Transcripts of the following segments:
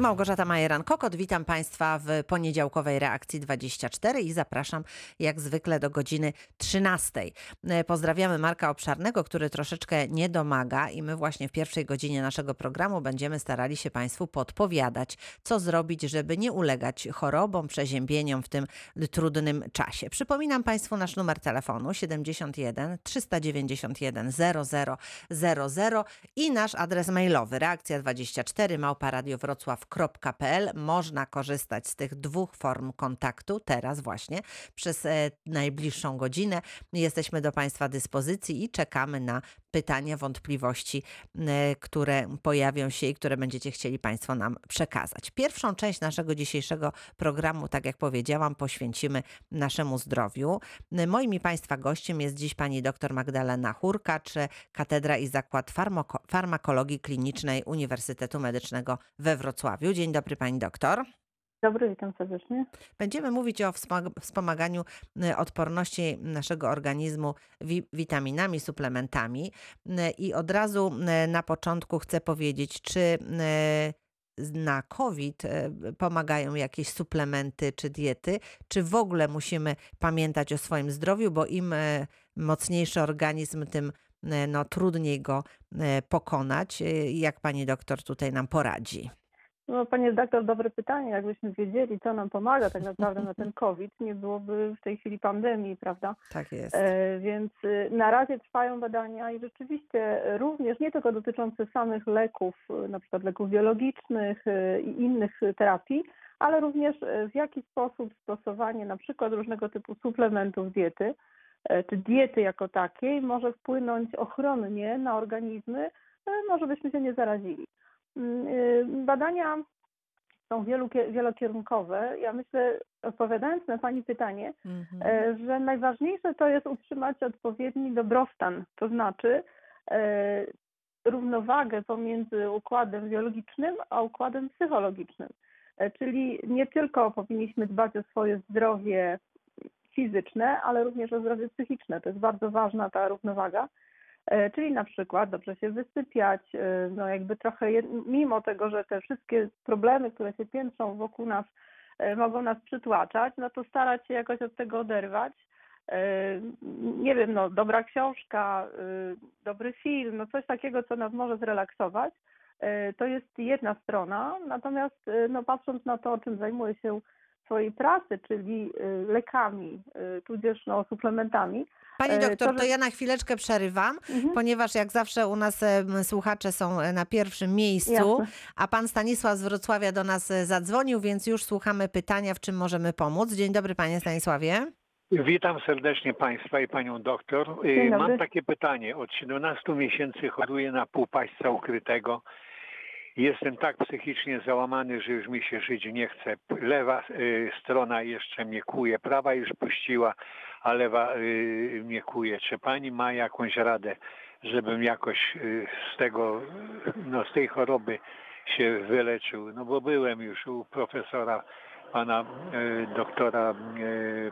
Małgorzata Majeran-Kokot, witam Państwa w poniedziałkowej reakcji 24 i zapraszam jak zwykle do godziny 13. E, Pozdrawiamy Marka Obszarnego, który troszeczkę nie domaga i my właśnie w pierwszej godzinie naszego programu będziemy starali się Państwu podpowiadać, co zrobić, żeby nie ulegać chorobom, przeziębieniom w tym trudnym czasie. Przypominam Państwu nasz numer telefonu 71 391 0000 i nasz adres mailowy reakcja24 małparadiowrocław.pl. Można korzystać z tych dwóch form kontaktu teraz właśnie przez e, najbliższą godzinę. Jesteśmy do Państwa dyspozycji i czekamy na pytania, wątpliwości, e, które pojawią się i które będziecie chcieli Państwo nam przekazać. Pierwszą część naszego dzisiejszego programu, tak jak powiedziałam, poświęcimy naszemu zdrowiu. Moim i Państwa gościem jest dziś pani dr Magdalena Hurkacz, Katedra i Zakład Farmako- Farmakologii Klinicznej Uniwersytetu Medycznego we Wrocławiu. Dzień dobry pani doktor. Dobry, witam serdecznie. Będziemy mówić o wspomag- wspomaganiu e, odporności naszego organizmu wi- witaminami, suplementami. E, I od razu e, na początku chcę powiedzieć, czy na COVID pomagają jakieś suplementy czy diety, czy w ogóle musimy pamiętać o swoim zdrowiu, bo im mocniejszy organizm, tym no, trudniej go pokonać. Jak pani doktor tutaj nam poradzi? No, panie redaktor, dobre pytanie. Jakbyśmy wiedzieli, co nam pomaga tak naprawdę na ten COVID, nie byłoby w tej chwili pandemii, prawda? Tak jest. E, więc y, na razie trwają badania i rzeczywiście również nie tylko dotyczące samych leków, y, na przykład leków biologicznych y, i innych terapii, ale również w jaki sposób stosowanie na przykład różnego typu suplementów diety, e, czy diety jako takiej może wpłynąć ochronnie na organizmy, e, może byśmy się nie zarazili. Mm, y, Badania są wielu, wielokierunkowe. Ja myślę, odpowiadając na Pani pytanie, Mhm. e, że najważniejsze to jest utrzymać odpowiedni dobrostan, to znaczy e, równowagę pomiędzy układem biologicznym a układem psychologicznym. E, Czyli nie tylko powinniśmy dbać o swoje zdrowie fizyczne, ale również o zdrowie psychiczne. To jest bardzo ważna ta równowaga. E, Czyli na przykład dobrze się wysypiać, e, no jakby trochę, mimo tego, że te wszystkie problemy, które się piętrzą wokół nas, e, mogą nas przytłaczać, no to starać się jakoś od tego oderwać. Nie wiem, no dobra książka, dobry film, no coś takiego, co nas może zrelaksować. To jest jedna strona, natomiast no patrząc na to, czym zajmuję się swojej pracy, czyli e, lekami, e, tudzież no, suplementami. Pani e, doktor, to, ja na chwileczkę przerywam, Mhm. ponieważ jak zawsze u nas słuchacze są e, na pierwszym miejscu, Jasne. a pan Stanisław z Wrocławia do nas e, zadzwonił, więc już słuchamy pytania, w czym możemy pomóc. Dzień dobry, panie Stanisławie. Witam serdecznie Państwa i Panią doktor. Y, dobry. Mam takie pytanie. Od 17 miesięcy choruję na półpaśca ukrytego. Jestem tak psychicznie załamany, że już mi się żyć nie chce. Lewa y, strona jeszcze mnie kuje, prawa już puściła, a lewa y, mnie kuje. Czy Pani ma jakąś radę, żebym jakoś y, z tego, no z tej choroby się wyleczył? No bo byłem już u profesora pana e, doktora e,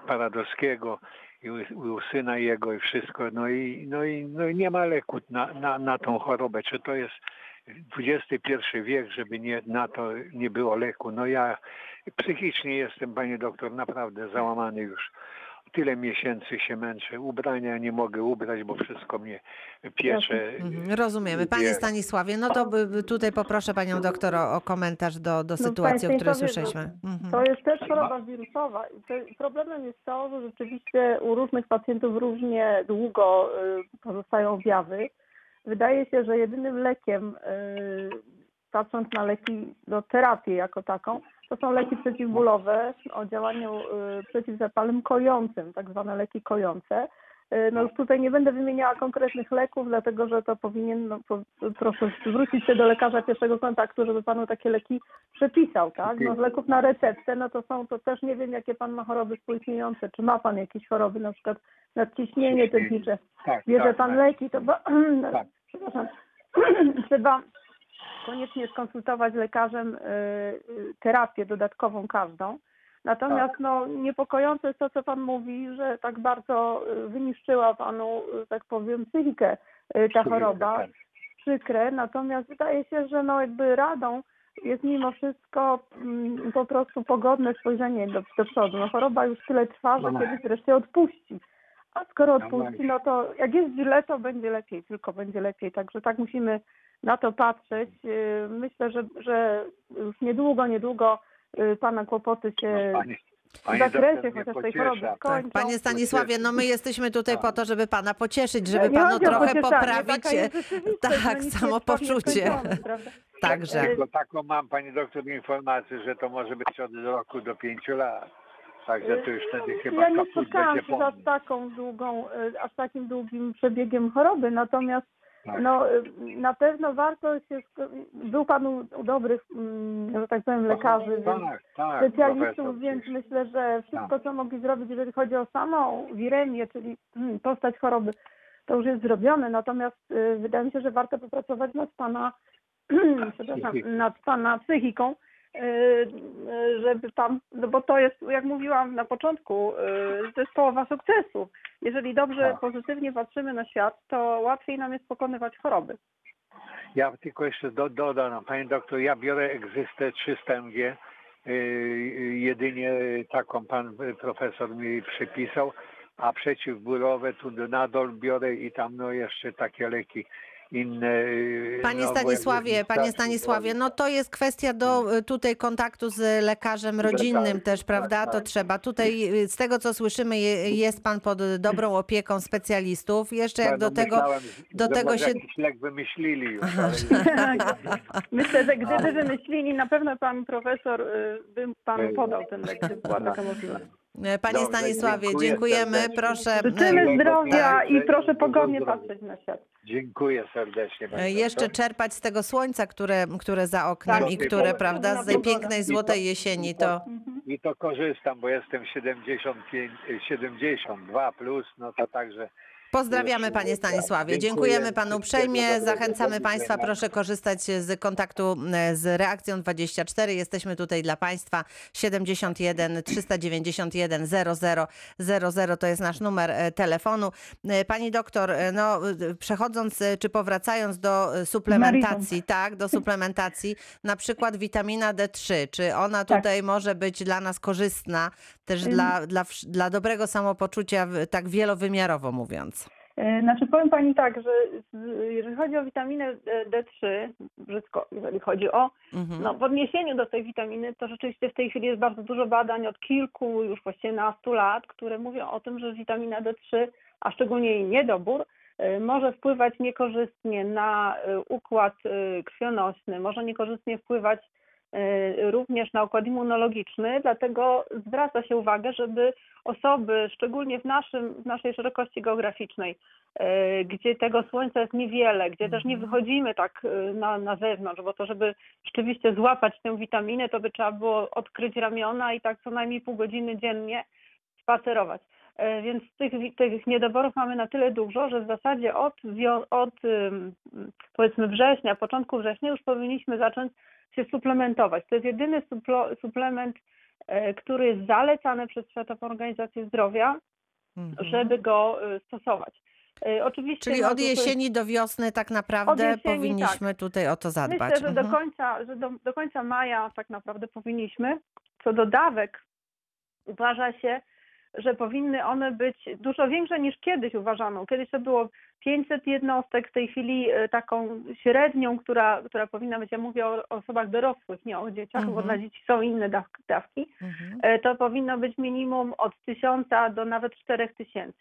Paradowskiego i u, u syna jego i wszystko. No i, no i, no i nie ma leku na, na, na tą chorobę. Czy to jest XXI wiek, żeby nie, na to nie było leku? No ja psychicznie jestem, panie doktor, naprawdę załamany już. Tyle miesięcy się męczę. Ubrania nie mogę ubrać, bo wszystko mnie piecze. Mhm, rozumiemy. Panie Nie. Stanisławie, no to by, tutaj poproszę panią doktor o, o komentarz do, do No, sytuacji, o panie której słyszeliśmy. Mhm. To jest też choroba wirusowa. Problemem jest to, że rzeczywiście u różnych pacjentów różnie długo y, pozostają objawy. Wydaje się, że jedynym lekiem, y, patrząc na leki, do terapię jako taką, to są leki przeciwbólowe o działaniu y, przeciwzapalnym kojącym, tak zwane leki kojące. Y, No już tutaj nie będę wymieniała konkretnych leków, dlatego że to powinien, no, po, proszę zwrócić się do lekarza pierwszego kontaktu, żeby panu takie leki przepisał, tak? No z leków na receptę, no to są, to też nie wiem, jakie pan ma choroby współistniejące, czy ma pan jakieś choroby, na przykład nadciśnienie tętnicze, Tak, bierze tak, pan tak. leki, to ba- Tak. Przepraszam, trzeba koniecznie skonsultować z lekarzem y, y, terapię dodatkową każdą. Natomiast no, niepokojące jest to, co Pan mówi, że tak bardzo y, wyniszczyła Panu, tak powiem, psychikę ta choroba. Tak. Przykre, natomiast wydaje się, że no, jakby radą jest mimo wszystko mm, po prostu pogodne spojrzenie do, do przodu. No choroba już tyle trwa, że No. kiedyś wreszcie odpuści. A skoro odpuści, no to jak jest źle, to będzie lepiej, tylko będzie lepiej. Także tak musimy na to patrzeć. Yy, Myślę, że, że już niedługo, niedługo yy, Pana kłopoty się No, zakresie chociaż tej choroby pociesza. skończą. Tak, panie Stanisławie, no my jesteśmy tutaj Tak. po to, żeby pana pocieszyć, żeby Nie panu trochę poprawić. tak, samopoczucie. Także. Tylko taką mam pani doktor informację, że to może być od roku do pięciu lat. Także to już wtedy chyba Ja nie kaput spotkałam będzie się z po aż mnie. taką długą, y, aż takim długim przebiegiem choroby, natomiast Tak. no, y, na pewno warto się, sk- był Pan u, u dobrych, mm, że tak powiem, lekarzy, więc Tak, tak. profesor. specjalistów, więc myślę, że wszystko, co mogli zrobić, jeżeli chodzi o samą wiremię, czyli mm, postać choroby, to już jest zrobione. Natomiast y, wydaje mi się, że warto popracować nad Pana, przepraszam, Psychiką. nad Pana psychiką, żeby Pan, no bo to jest, jak mówiłam na początku, y, to jest połowa sukcesu. Jeżeli dobrze, Tak. pozytywnie patrzymy na świat, to łatwiej nam jest pokonywać choroby. Ja tylko jeszcze do, dodam, panie doktor, ja biorę egzystę 300 mg, jedynie taką pan y, profesor mi przypisał, a przeciwbólowe tu nadal biorę i tam no jeszcze takie leki inne. yy, Panie no, Stanisławie, panie Stanisławie, no to jest kwestia do y, tutaj kontaktu z lekarzem rodzinnym Lekarzem, też, prawda? tak, To tak. trzeba. Tutaj y, z tego co słyszymy je- jest pan pod dobrą opieką specjalistów. Jeszcze jak No, do tego myślałem, do że tego może się- lek wymyślili już, ale Myślę, że gdyby wymyślili, na pewno pan profesor y, by panu Ej, podał ten lek, gdyby była taka tak. możliwość. E, Panie Dobrze, Stanisławie, dziękuję dziękujemy. serdecznie. Proszę. Życzymy Miłego zdrowia dnia i proszę pogodnie patrzeć na świat. dziękuję serdecznie. e, panie Jeszcze czerpać z tego słońca, które, które za oknem Tak, i które, prawda, z tej pięknej, złotej jesieni, to. I to korzystam, bo jestem 75, 72 plus, no to także Pozdrawiamy panie. Stanisławie. Dziękujemy panu uprzejmie. Zachęcamy państwa, proszę korzystać z kontaktu e, z reakcją 24. Jesteśmy tutaj dla państwa 71 391 00 00 to jest nasz numer e, telefonu. E, Pani doktor, no przechodząc czy powracając do suplementacji, tak, do suplementacji, na przykład witamina D3, czy ona Tak. tutaj może być dla nas korzystna też dla, dla, dla dobrego samopoczucia, tak wielowymiarowo mówiąc? Znaczy powiem Pani tak, że jeżeli chodzi o witaminę e, D3, brzydko, jeżeli chodzi o Mhm. no, w odniesieniu do tej witaminy, to rzeczywiście w tej chwili jest bardzo dużo badań od kilku, już właściwie nastu lat, które mówią o tym, że witamina D3, a szczególnie jej niedobór, e, może wpływać niekorzystnie na e, układ krwionośny, może niekorzystnie wpływać również na układ immunologiczny, dlatego zwraca się uwagę, żeby osoby, szczególnie w, naszym, w naszej szerokości geograficznej, e, gdzie tego słońca jest niewiele, gdzie też nie Mhm. wychodzimy tak e, na, na zewnątrz, bo to, żeby rzeczywiście złapać tę witaminę, to by trzeba było odkryć ramiona i tak co najmniej pół godziny dziennie spacerować. Więc tych, tych niedoborów mamy na tyle dużo, że w zasadzie od, od powiedzmy września, początku września już powinniśmy zacząć się suplementować. To jest jedyny suplo, suplement, e, który jest zalecany przez Światową Organizację Zdrowia, Mhm. żeby go e, stosować. E, Oczywiście Czyli od jest- jesieni do wiosny tak naprawdę jesieni, powinniśmy tutaj o to zadbać. Myślę, że do Mhm. końca, że do, do końca maja tak naprawdę powinniśmy. Co do dawek, uważa się, że powinny one być dużo większe niż kiedyś uważano. Kiedyś to było 500 jednostek, w tej chwili e, taką średnią, która, która powinna być, ja mówię o osobach dorosłych, nie o dzieciach, bo Mhm. dla dzieci są inne dawki, dawki. Mhm. E, to powinno być minimum od 1000 do nawet 4000.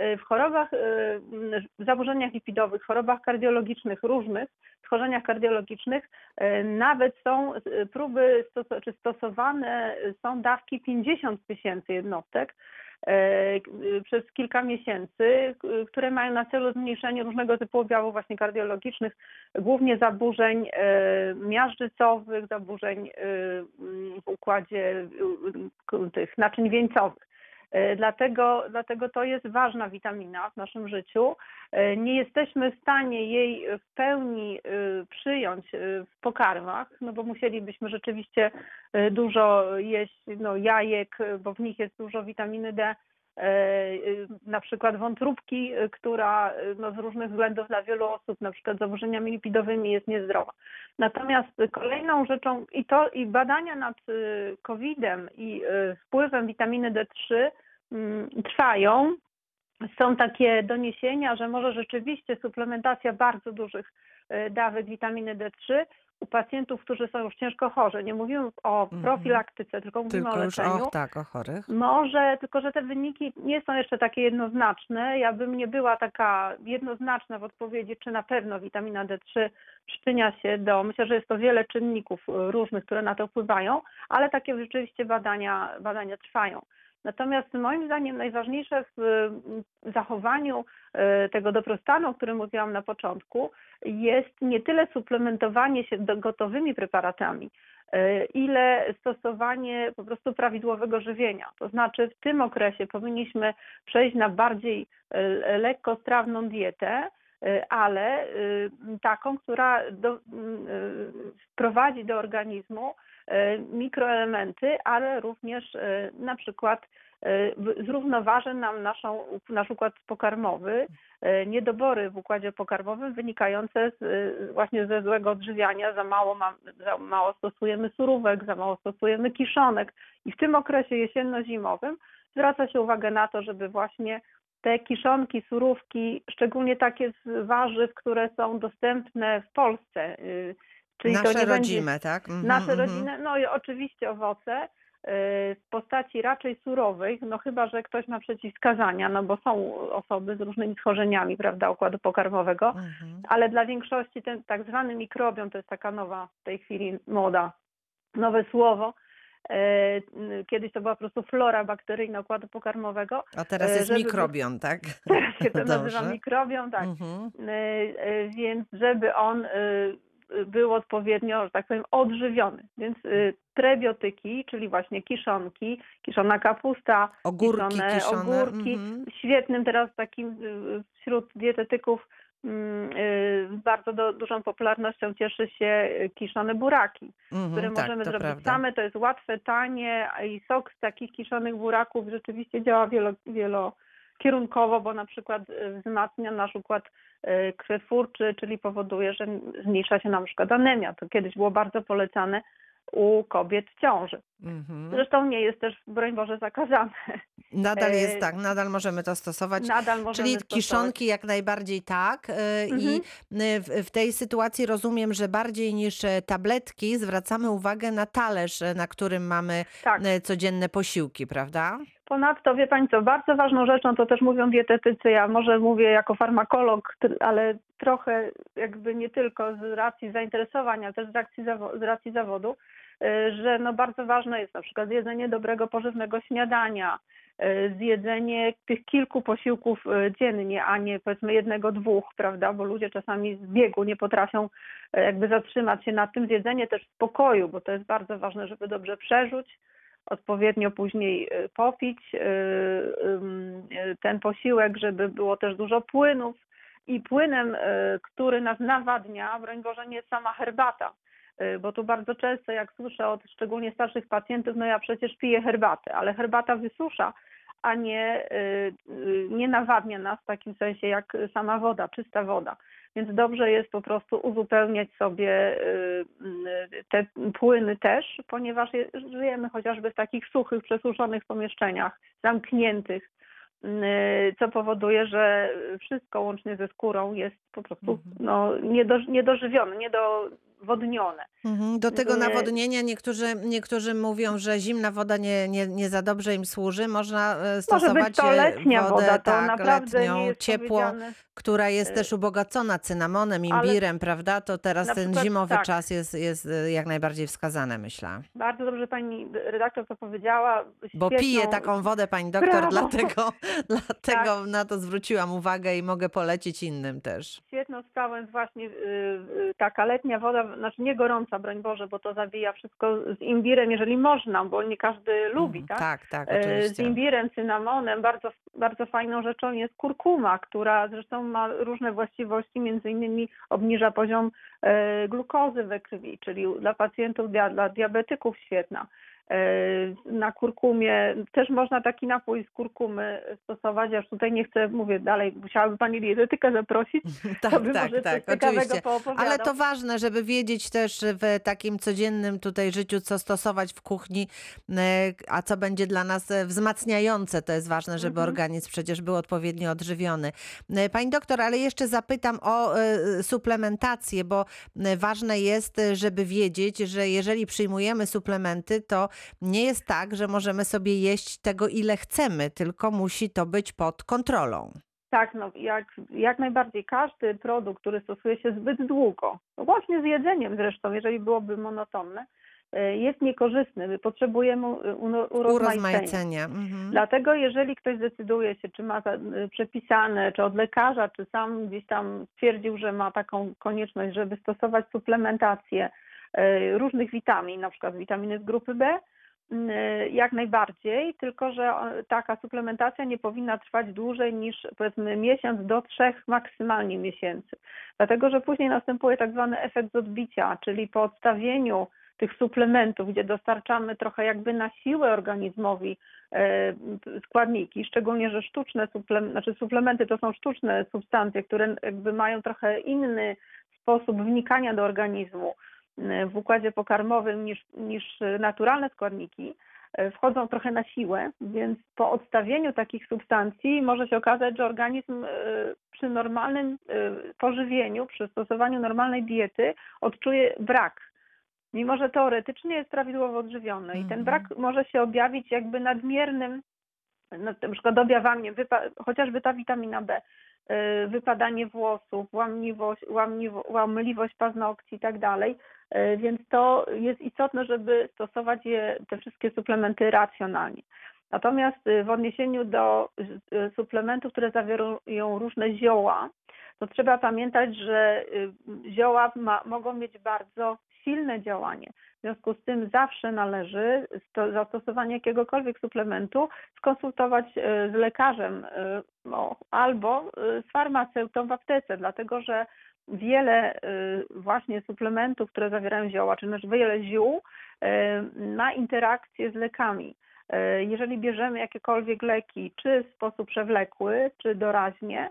E, W chorobach, m, w zaburzeniach lipidowych, chorobach kardiologicznych różnych, schorzeniach kardiologicznych e, nawet są próby, czy stosowane są dawki 50 tysięcy jednostek przez kilka miesięcy, które mają na celu zmniejszenie różnego typu objawów właśnie kardiologicznych, głównie zaburzeń miażdżycowych, zaburzeń w układzie tych naczyń wieńcowych. E, Dlatego, dlatego to jest ważna witamina w naszym życiu. E, Nie jesteśmy w stanie jej w pełni e, przyjąć w pokarmach, no bo musielibyśmy rzeczywiście dużo jeść no, jajek, bo w nich jest dużo witaminy D, na przykład wątróbki, y, która y, no, z różnych względów dla wielu osób, na przykład zaburzeniami lipidowymi jest niezdrowa. Natomiast kolejną rzeczą i to i badania nad y, COVID-em i y, wpływem witaminy D3 mm, trwają. Są takie doniesienia, że może rzeczywiście suplementacja bardzo dużych y, dawek witaminy D3 u pacjentów, którzy są już ciężko chorzy. Nie mówimy o Mhm. profilaktyce, tylko mówimy Tylko o już, leczeniu. och tak, o chorych. Może, tylko że te wyniki nie są jeszcze takie jednoznaczne. Ja bym nie była taka jednoznaczna w odpowiedzi, czy na pewno witamina D3 przyczynia się do. Myślę, że jest to wiele czynników y, różnych, które na to wpływają, ale takie rzeczywiście badania, badania trwają. Natomiast moim zdaniem najważniejsze w zachowaniu y, tego dobrostanu, o którym mówiłam na początku, jest nie tyle suplementowanie się gotowymi preparatami, y, ile stosowanie po prostu prawidłowego żywienia. To znaczy w tym okresie powinniśmy przejść na bardziej y, lekkostrawną dietę, ale taką, która do, wprowadzi do organizmu mikroelementy, ale również y, na przykład y, w- zrównoważy nam naszą, nasz układ pokarmowy, y, niedobory w układzie pokarmowym wynikające z, y, właśnie ze złego odżywiania, za mało, za mało stosujemy surówek, za mało stosujemy kiszonek. I w tym okresie jesienno-zimowym zwraca się uwagę na to, żeby właśnie te kiszonki, surówki, szczególnie takie z warzyw, które są dostępne w Polsce, y, czyli to Nasze nie będzie rodzime, tak? Mhm, nasze mhm. rodziny, no i oczywiście owoce y, w postaci raczej surowych, no chyba, że ktoś ma przeciwwskazania, no bo są osoby z różnymi schorzeniami, prawda, układu pokarmowego, Mhm. ale dla większości ten tak zwany mikrobiom to jest taka nowa w tej chwili moda, nowe słowo. Y, Kiedyś to była po prostu flora bakteryjna układu pokarmowego, A teraz e, jest żeby- mikrobiom, tak? teraz się to nazywa Dobrze. mikrobiom, tak. Mhm. Y, y, więc żeby on y, y, był odpowiednio, że tak powiem, odżywiony. Więc y, prebiotyki, czyli właśnie kiszonki, kiszona kapusta, Ogórki kiszone kiszone. ogórki. Mhm. Świetnym teraz takim y, wśród dietetyków mm, y, bardzo do, dużą popularnością cieszy się kiszone buraki, Mhm, które tak, możemy to zrobić prawda. same. To jest łatwe, tanie i sok z takich kiszonych buraków rzeczywiście działa wielo, wielokierunkowo, bo na przykład y, wzmacnia nasz układ y, krwiotwórczy, czyli powoduje, że zmniejsza się na przykład anemia. To kiedyś było bardzo polecane u kobiet w ciąży. Mhm. Zresztą nie jest też, broń Boże, zakazane. Nadal jest tak, nadal możemy to stosować. Nadal możemy Czyli stosować. kiszonki jak najbardziej tak. y, I Mhm. y, w, w tej sytuacji rozumiem, że bardziej niż e, tabletki zwracamy uwagę na talerz, e, na którym mamy Tak. e, codzienne posiłki, prawda? Ponadto, wie Pani co, bardzo ważną rzeczą, to też mówią dietetycy, ja może mówię jako farmakolog, ale trochę jakby nie tylko z racji zainteresowania, ale też z racji, z racji zawodu, y, że no bardzo ważne jest na przykład zjedzenie dobrego, pożywnego śniadania, y, zjedzenie tych kilku posiłków y, dziennie, a nie powiedzmy jednego, dwóch, prawda, bo ludzie czasami z biegu nie potrafią jakby zatrzymać się na tym. Zjedzenie też w spokoju, bo to jest bardzo ważne, żeby dobrze przeżuć, odpowiednio później y, popić y, y, ten posiłek, żeby było też dużo płynów. I płynem, który nas nawadnia, broń Boże, nie jest sama herbata. Bo tu bardzo często, jak słyszę od szczególnie starszych pacjentów, no ja przecież piję herbatę, ale herbata wysusza, a nie, nie nawadnia nas w takim sensie jak sama woda, czysta woda. Więc dobrze jest po prostu uzupełniać sobie y, y, te płyny też, ponieważ je- żyjemy chociażby w takich suchych, przesuszonych pomieszczeniach, zamkniętych, y, co powoduje, że wszystko łącznie ze skórą jest po prostu Mhm. no, niedo, niedożywione, niedowodnione. Mhm. Do tego Nie- nawodnienia niektórzy, niektórzy mówią, że zimna woda nie, nie, nie za dobrze im służy. Można e, stosować Może być to e, letnia wodę woda, to tak, letnią, ciepło, która jest Y, też ubogacona cynamonem, imbirem, prawda? To teraz ten przykład zimowy tak. czas jest, jest e, jak najbardziej wskazany, myślę. Bardzo dobrze pani redaktor to powiedziała. Bo Świetną- piję taką wodę, pani doktor, Brawo. dlatego, dlatego Tak. na to zwróciłam uwagę i mogę polecić innym też. Świetną sprawą jest właśnie y, y, taka letnia woda, znaczy nie gorąca, broń Boże, bo to zabija wszystko z imbirem, jeżeli można, bo nie każdy lubi, Mhm. tak? Tak, tak, E, Z oczywiście. imbirem, cynamonem, bardzo, bardzo fajną rzeczą jest kurkuma, która zresztą ma różne właściwości, między innymi obniża poziom e, glukozy we krwi, czyli dla pacjentów, dla, dla diabetyków świetna. E, na kurkumie. Też można taki napój z kurkumy stosować, aż tutaj nie chcę, mówię dalej, musiałaby Pani dietetykę zaprosić, Tak, to by tak, może tak, oczywiście. Ale to ważne, żeby wiedzieć też w takim codziennym tutaj życiu, co stosować w kuchni, e, a co będzie dla nas e, wzmacniające. To jest ważne, żeby Mhm. organizm przecież był odpowiednio odżywiony. Pani doktor, ale jeszcze zapytam o suplementację, bo ważne jest, żeby wiedzieć, że jeżeli przyjmujemy suplementy, to nie jest tak, że możemy sobie jeść tego, ile chcemy, tylko musi to być pod kontrolą. Tak, no jak, jak najbardziej każdy produkt, który stosuje się zbyt długo, no właśnie z jedzeniem zresztą, jeżeli byłoby monotonne, y, jest niekorzystny. My potrzebujemy y, urozmaicenia. Mhm. Dlatego jeżeli ktoś decyduje się, czy ma y, przepisane, czy od lekarza, czy sam gdzieś tam stwierdził, że ma taką konieczność, żeby stosować suplementację różnych witamin, na przykład witaminy z grupy B, jak najbardziej, tylko że o, taka suplementacja nie powinna trwać dłużej niż powiedzmy miesiąc do trzech maksymalnie miesięcy. Dlatego, że później następuje tak zwany efekt odbicia, czyli po odstawieniu tych suplementów, gdzie dostarczamy trochę jakby na siłę organizmowi e, składniki, szczególnie, że sztuczne suplementy, znaczy suplementy to są sztuczne substancje, które jakby mają trochę inny sposób wnikania do organizmu e, w układzie pokarmowym niż, niż naturalne składniki, e, wchodzą trochę na siłę, więc po odstawieniu takich substancji może się okazać, że organizm e, przy normalnym e, pożywieniu, przy stosowaniu normalnej diety odczuje brak mimo że teoretycznie jest prawidłowo odżywiony. I ten Mhm. brak może się objawić jakby nadmiernym, na przykład objawami, wypa- chociażby ta witamina B, wypadanie włosów, łamliwość, łamliwo, łamliwość paznokci i tak dalej. Y, Więc to jest istotne, żeby stosować je, te wszystkie suplementy racjonalnie. Natomiast y, w odniesieniu do y, suplementów, które zawierają różne zioła, to trzeba pamiętać, że y, zioła ma, mogą mieć bardzo silne działanie. W związku z tym zawsze należy sto, zastosowanie jakiegokolwiek suplementu skonsultować y, z lekarzem no, albo y, z farmaceutą w aptece, dlatego że wiele właśnie suplementów, które zawierają zioła, czy też wiele ziół ma interakcję z lekami. Jeżeli bierzemy jakiekolwiek leki, czy w sposób przewlekły, czy doraźnie,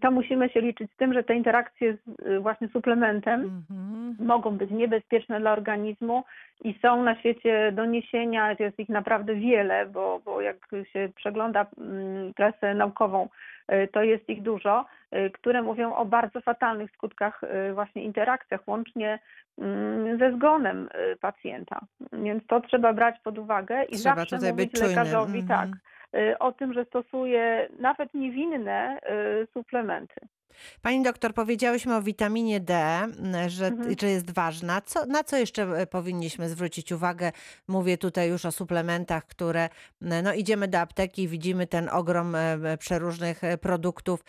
to musimy się liczyć z tym, że te interakcje z y, właśnie suplementem Mhm. mogą być niebezpieczne dla organizmu i są na świecie doniesienia, jest ich naprawdę wiele, bo, bo jak się przegląda mm, presę naukową, y, to jest ich dużo, y, które mówią o bardzo fatalnych skutkach właśnie interakcjach, łącznie mm, ze zgonem pacjenta. Więc to trzeba brać pod uwagę i Trzeba zawsze tutaj mówić być czujnym. lekarzowi tak, Mhm. O tym, że stosuje nawet niewinne y, suplementy. Pani doktor, powiedziałyśmy o witaminie D, że, Mhm. że jest ważna. Co, na co jeszcze e, powinniśmy zwrócić uwagę? Mówię tutaj już o suplementach, które m, no, idziemy do apteki widzimy ten ogrom e, e, przeróżnych e, produktów.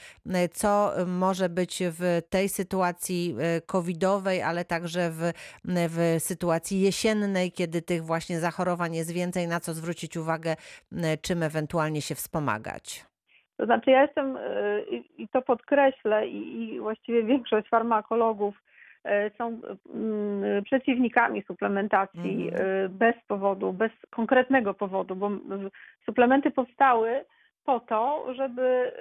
Co e, może być w tej sytuacji e, covidowej, ale także w, w sytuacji jesiennej, kiedy tych właśnie zachorowań jest więcej, na co zwrócić uwagę, czym ewentualnie się wspomagać? To znaczy ja jestem, y, i to podkreślę, i, właściwie większość farmakologów y, są przeciwnikami suplementacji Mhm. y, bez powodu, bez konkretnego powodu, bo suplementy powstały po to, żeby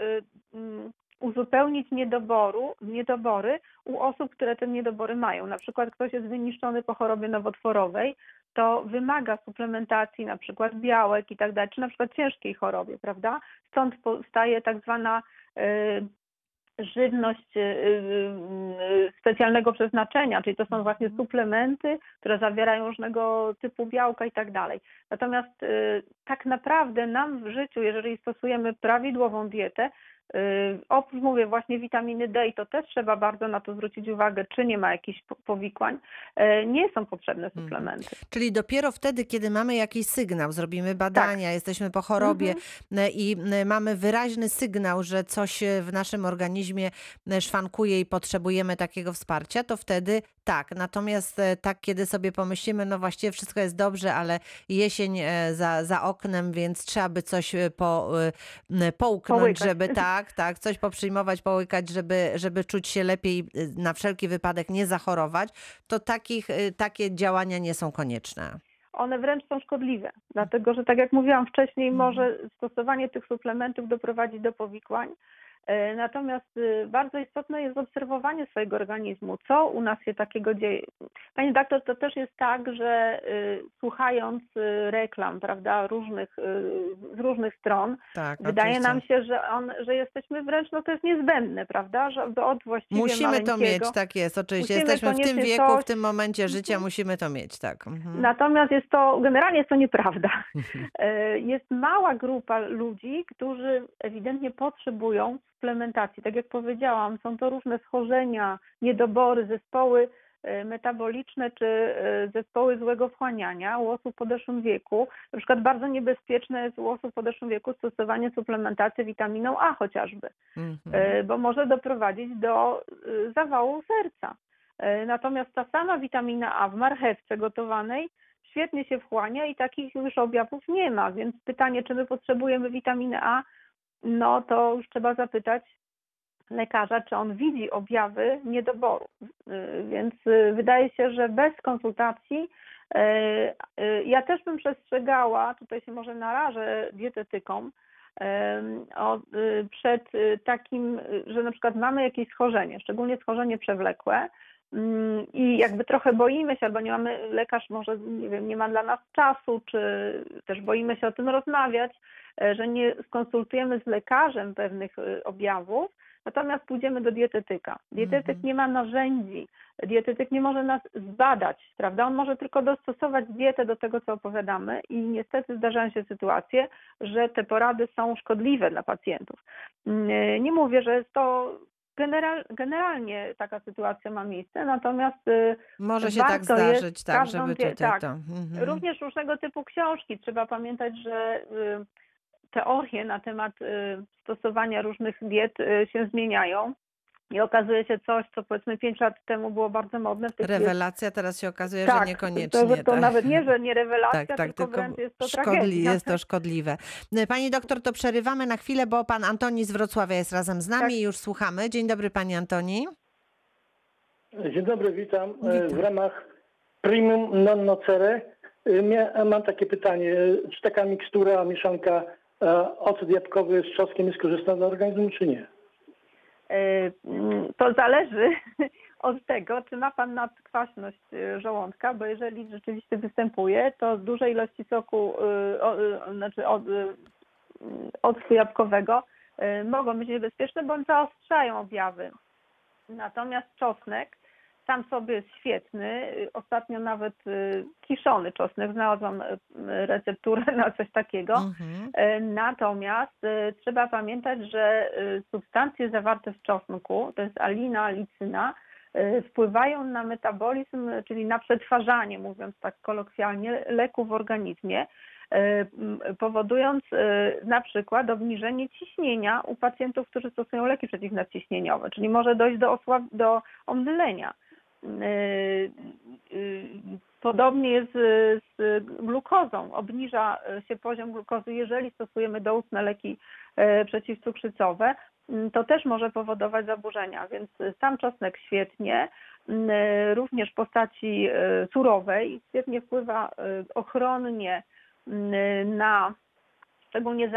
uzupełnić niedoboru, niedobory u osób, które te niedobory mają. Na przykład ktoś jest wyniszczony po chorobie nowotworowej, to wymaga suplementacji na przykład białek i tak dalej, czy na przykład ciężkiej chorobie, prawda? Stąd powstaje tak zwana y, żywność y, y, specjalnego przeznaczenia, czyli to są właśnie Mhm. suplementy, które zawierają różnego typu białka i tak dalej. Natomiast tak naprawdę nam w życiu, jeżeli stosujemy prawidłową dietę, oprócz mówię właśnie witaminy D i to też trzeba bardzo na to zwrócić uwagę, czy nie ma jakichś po- powikłań, y, nie są potrzebne Mhm. suplementy. Czyli dopiero wtedy, kiedy mamy jakiś sygnał, zrobimy badania, jesteśmy po chorobie Mhm. e, i mamy wyraźny sygnał, że coś w naszym organizmie szwankuje i potrzebujemy takiego wsparcia, to wtedy tak. Natomiast e, tak, kiedy sobie pomyślimy, no właściwie wszystko jest dobrze, ale jesień e, za, za oknem, więc trzeba by coś e, po, połknąć, Połykać. żeby tak, tak, coś poprzyjmować, połykać, żeby, żeby czuć się lepiej, na wszelki wypadek nie zachorować, to takich, takie działania nie są konieczne. one wręcz są szkodliwe, dlatego że tak jak mówiłam wcześniej, Mhm. może stosowanie tych suplementów doprowadzić do powikłań. E, Natomiast y, bardzo istotne jest obserwowanie swojego organizmu, co u nas się takiego dzieje. Pani doktor, to też jest tak, że y, słuchając y, reklam, prawda, różnych, z różnych stron, Tak, wydaje oczywiście. nam się, że, on, że jesteśmy wręcz, no to jest niezbędne, prawda, żeby od właściwie Musimy to mieć, tak jest, oczywiście. Jesteśmy w tym wieku, w tym momencie życia, Mhm. musimy to mieć, tak. Mhm. Natomiast jest to, generalnie jest to nieprawda. E, Jest mała grupa ludzi, którzy ewidentnie potrzebują suplementacji. Tak jak powiedziałam, są to różne schorzenia, niedobory, zespoły e, metaboliczne czy e, zespoły złego wchłaniania u osób w podeszłym wieku. Na przykład bardzo niebezpieczne jest u osób w podeszłym wieku stosowanie suplementacji witaminą A chociażby. Mhm. E, bo może doprowadzić do zawału serca. Natomiast ta sama witamina A w marchewce gotowanej świetnie się wchłania i takich już objawów nie ma. Więc pytanie, czy my potrzebujemy witaminy A, no to już trzeba zapytać lekarza, czy on widzi objawy niedoboru. E, Więc e, wydaje się, że bez konsultacji e, ja też bym przestrzegała, tutaj się może narażę dietetykom, y, przed y, takim, y, że na przykład mamy jakieś schorzenie, szczególnie schorzenie przewlekłe i jakby trochę boimy się, albo nie mamy, lekarz może, nie wiem, nie ma dla nas czasu, czy też boimy się o tym rozmawiać, że nie skonsultujemy z lekarzem pewnych y, objawów, natomiast pójdziemy do dietetyka. Dietetyk Mhm. nie ma narzędzi, dietetyk nie może nas zbadać, prawda? On może tylko dostosować dietę do tego, co opowiadamy i niestety zdarzają się sytuacje, że te porady są szkodliwe dla pacjentów. Nie, nie mówię, że jest to general, generalnie taka sytuacja ma miejsce, natomiast Może się tak zdarzyć, tak, żeby tutaj tak. to... Mhm. Również różnego typu książki. Trzeba pamiętać, że y, teorie na temat y, stosowania różnych diet y, się zmieniają. I okazuje się coś, co powiedzmy 5 lat temu było bardzo modne. W tej chwili jest- Rewelacja teraz się okazuje, tak, że niekoniecznie. To, to tak. nawet nie, że nie rewelacja, Tak, tak, tylko, tylko wręcz jest to szkodli, jest to szkodliwe. Pani doktor, to przerywamy na chwilę, bo pan Antoni z Wrocławia jest razem z nami Tak. i już słuchamy. Dzień dobry, pani Antoni. Dzień dobry, witam. E, Witam. W ramach Primum Non Nocere e, mam takie pytanie. E, Czy taka mikstura, mieszanka ocet jabłkowy z czosnkiem jest korzystna dla organizmu, czy nie? Y, mm, To zależy od tego, czy ma Pan nadkwaśność y, żołądka, bo jeżeli rzeczywiście występuje, to duże ilości soku, znaczy od, octu jabłkowego mogą być niebezpieczne, bądź zaostrzają objawy. Natomiast czosnek sam sobie jest świetny. Y, Ostatnio nawet y, kiszony czosnek, znalazłam y, recepturę na coś takiego. Mhm. E, Natomiast trzeba pamiętać, że substancje zawarte w czosnku, to jest alina, licyna, wpływają na metabolizm, czyli na przetwarzanie, mówiąc tak kolokwialnie, leku w organizmie, e, powodując e, na przykład obniżenie ciśnienia u pacjentów, którzy stosują leki przeciwnadciśnieniowe, czyli może dojść do, osłab- do omdlenia. E, e, Podobnie jest z z glukozą. Obniża się poziom glukozy, jeżeli stosujemy doustne leki e, przeciwcukrzycowe. Mm, To też może powodować zaburzenia, więc sam czosnek świetnie, mm, e, również w postaci e, surowej, świetnie wpływa ochronnie mm, na szczególnie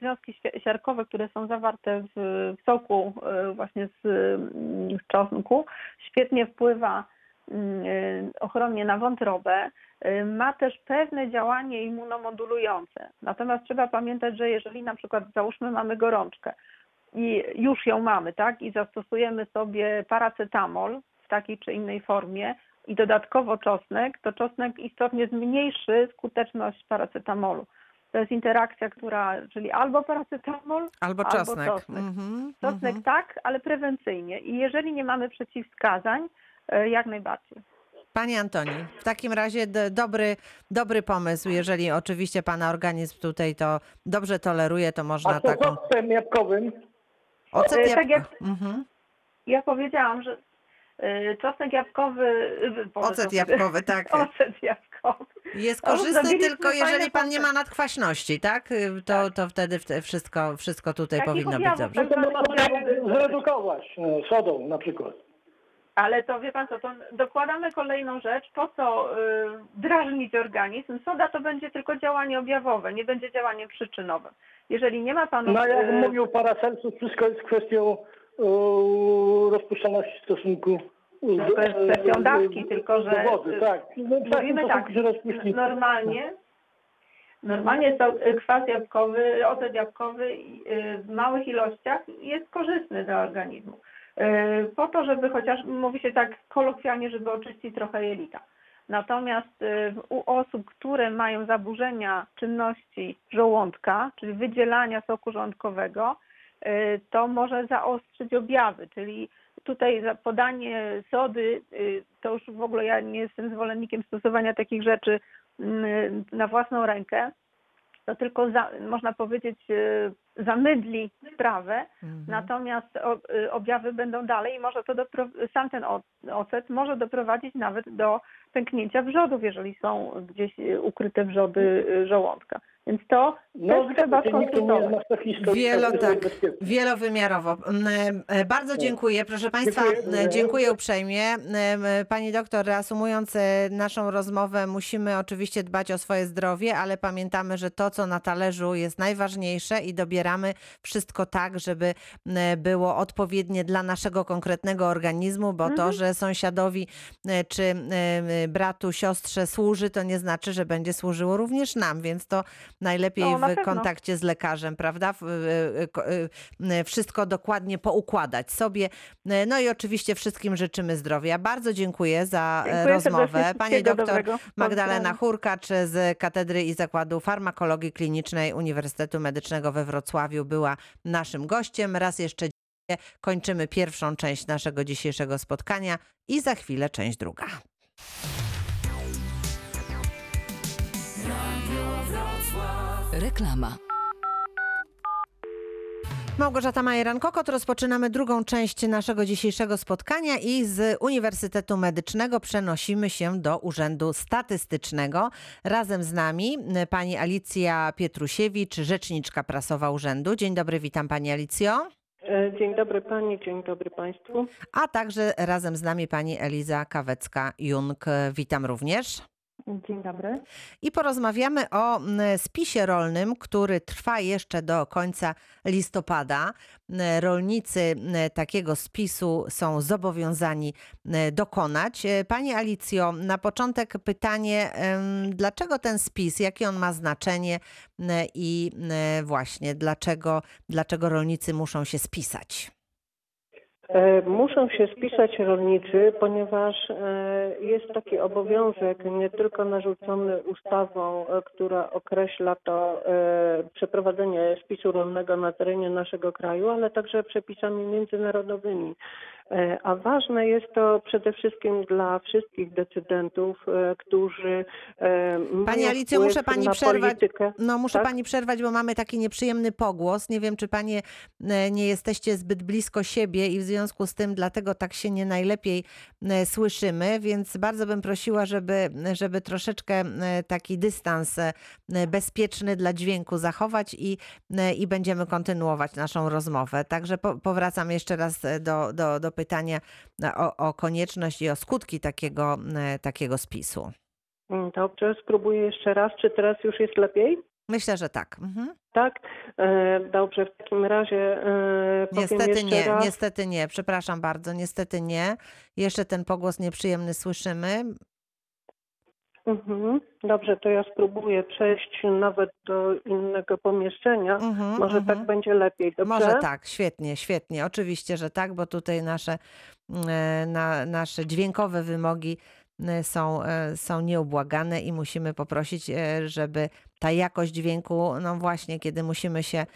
związki siarkowe, które są zawarte w, w soku e, właśnie z, mm, z czosnku, świetnie wpływa mm, e, ochronnie na wątrobę. E, Ma też pewne działanie immunomodulujące. Natomiast trzeba pamiętać, że jeżeli na przykład załóżmy mamy gorączkę i już ją mamy, tak, i zastosujemy sobie paracetamol w takiej czy innej formie i dodatkowo czosnek, to czosnek istotnie zmniejszy skuteczność paracetamolu. To jest interakcja, która, czyli albo paracetamol, Albo Albo czosnek. czosnek. Mhm. czosnek Mhm. tak, ale prewencyjnie. I jeżeli nie mamy przeciwwskazań, e, jak najbardziej. Pani Antoni, w takim razie d- dobry, dobry pomysł, jeżeli oczywiście pana organizm tutaj to dobrze toleruje, to można A taką... jabłkowym? Ocet E, tak jabłko- Mhm. Ja powiedziałam, że czosnek jabłkowy. e, Boże, Ocet jabłkowy, tak. Ocet jabłkowy. Jest korzystny tylko jeżeli pan nie ma nadkwaśności, tak? Y, To, Tak. to wtedy wte- wszystko, wszystko tutaj Takich powinno być dobrze. To można zredukować sodą na przykład. Ale to wie pan co, to dokładamy kolejną rzecz, po co y, drażnić organizm. Soda to będzie tylko działanie objawowe, nie będzie działaniem przyczynowym. Jeżeli nie ma pan... No jak y, mówił Paracelsus, wszystko jest kwestią e, rozpuszczalności stosunku z- To jest kwestią e, dawki, tylko że- wody, tak. No, tak, Mówimy to tak, normalnie, normalnie to y, kwas jabłkowy, ocet jabłkowy y, w małych ilościach jest korzystny dla organizmu. Po to, żeby chociaż, mówi się tak kolokwialnie, żeby oczyścić trochę jelita. Natomiast u osób, które mają zaburzenia czynności żołądka, czyli wydzielania soku żołądkowego, to może zaostrzyć objawy, czyli tutaj podanie sody, y, to już w ogóle ja nie jestem zwolennikiem stosowania takich rzeczy mm, na własną rękę, to tylko za, można powiedzieć y, zamydli sprawę, Mhm. natomiast y, objawy będą dalej i może to dopro- sam ten ocet może doprowadzić nawet do pęknięcia wrzodów, jeżeli są gdzieś y, ukryte wrzody y, żołądka. Więc to No, też trzeba skonsultować. Wielo, tak. Wielowymiarowo. Mm, e, Bardzo dziękuję. Proszę Państwa, Dziękuję. e, dziękuję uprzejmie. E, Pani doktor, reasumując e, naszą rozmowę, musimy oczywiście dbać o swoje zdrowie, ale pamiętamy, że to, co na talerzu jest najważniejsze i dobieramy wszystko tak, żeby m, było odpowiednie dla naszego konkretnego organizmu, bo to, Mhm. że sąsiadowi e, czy e, bratu, siostrze służy, to nie znaczy, że będzie służyło również nam, więc to najlepiej No, na w pewno. kontakcie z lekarzem, prawda? Wszystko dokładnie poukładać sobie. No i oczywiście wszystkim życzymy zdrowia. Bardzo dziękuję za e, Dziękuję rozmowę. Pani doktor dobrego. Magdalena. Hurkacz z Katedry i Zakładu Farmakologii Klinicznej Uniwersytetu Medycznego we Wrocławiu była naszym gościem. Raz jeszcze dziękuję. kończymy pierwszą część naszego dzisiejszego spotkania i za chwilę część druga. Reklama. Małgorzata Majeran-Kokot. Rozpoczynamy drugą część naszego dzisiejszego spotkania i z Uniwersytetu Medycznego przenosimy się do Urzędu Statystycznego. Razem z nami y, pani Alicja Pietrusiewicz, rzeczniczka prasowa urzędu. Dzień dobry, witam pani Alicjo. E, Dzień dobry Pani, dzień dobry Państwu. A także razem z nami pani Eliza Kawecka-Jung. Witam również. Dzień dobry. I porozmawiamy o mm, spisie rolnym, który trwa jeszcze do końca listopada. Mm, Rolnicy mm, takiego spisu są zobowiązani dokonać. E, Pani Alicjo, na początek pytanie, dlaczego ten spis, jakie on ma znaczenie i właśnie dlaczego, dlaczego rolnicy muszą się spisać? E, Muszą się spisać rolnicy, ponieważ e, jest taki obowiązek nie tylko narzucony ustawą, e, która określa to przeprowadzenie spisu rolnego na terenie naszego kraju, ale także przepisami międzynarodowymi. E, A ważne jest to przede wszystkim dla wszystkich decydentów, e, którzy e, Pani Alicjo, muszę pani przerwać. politykę. No, muszę Tak? pani przerwać, bo mamy taki nieprzyjemny pogłos. Nie wiem, czy panie nie jesteście zbyt blisko siebie i w związku z tym dlatego tak się nie najlepiej słyszymy, więc bardzo bym prosiła, żeby, żeby troszeczkę taki dystans bezpieczny dla dźwięku zachować i, i będziemy kontynuować naszą rozmowę. Także po, powracam jeszcze raz do, do, do pytania o, o konieczność i o skutki takiego, e, takiego spisu. Mm, Dobrze, spróbuję jeszcze raz. Czy teraz już jest lepiej? Myślę, że tak. Mhm. Tak? E, Dobrze, w takim razie e, Niestety nie, raz. niestety nie, przepraszam bardzo, niestety nie. Jeszcze ten pogłos nieprzyjemny słyszymy. Mhm. Dobrze, to ja spróbuję przejść nawet do innego pomieszczenia. Mhm, Może mhm. tak będzie lepiej, dobrze? Może tak, świetnie, świetnie. Oczywiście, że tak, bo tutaj nasze, e, na, nasze dźwiękowe wymogi e, są, e, są nieubłagane i musimy poprosić, żeby ta jakość dźwięku, no właśnie, kiedy musimy się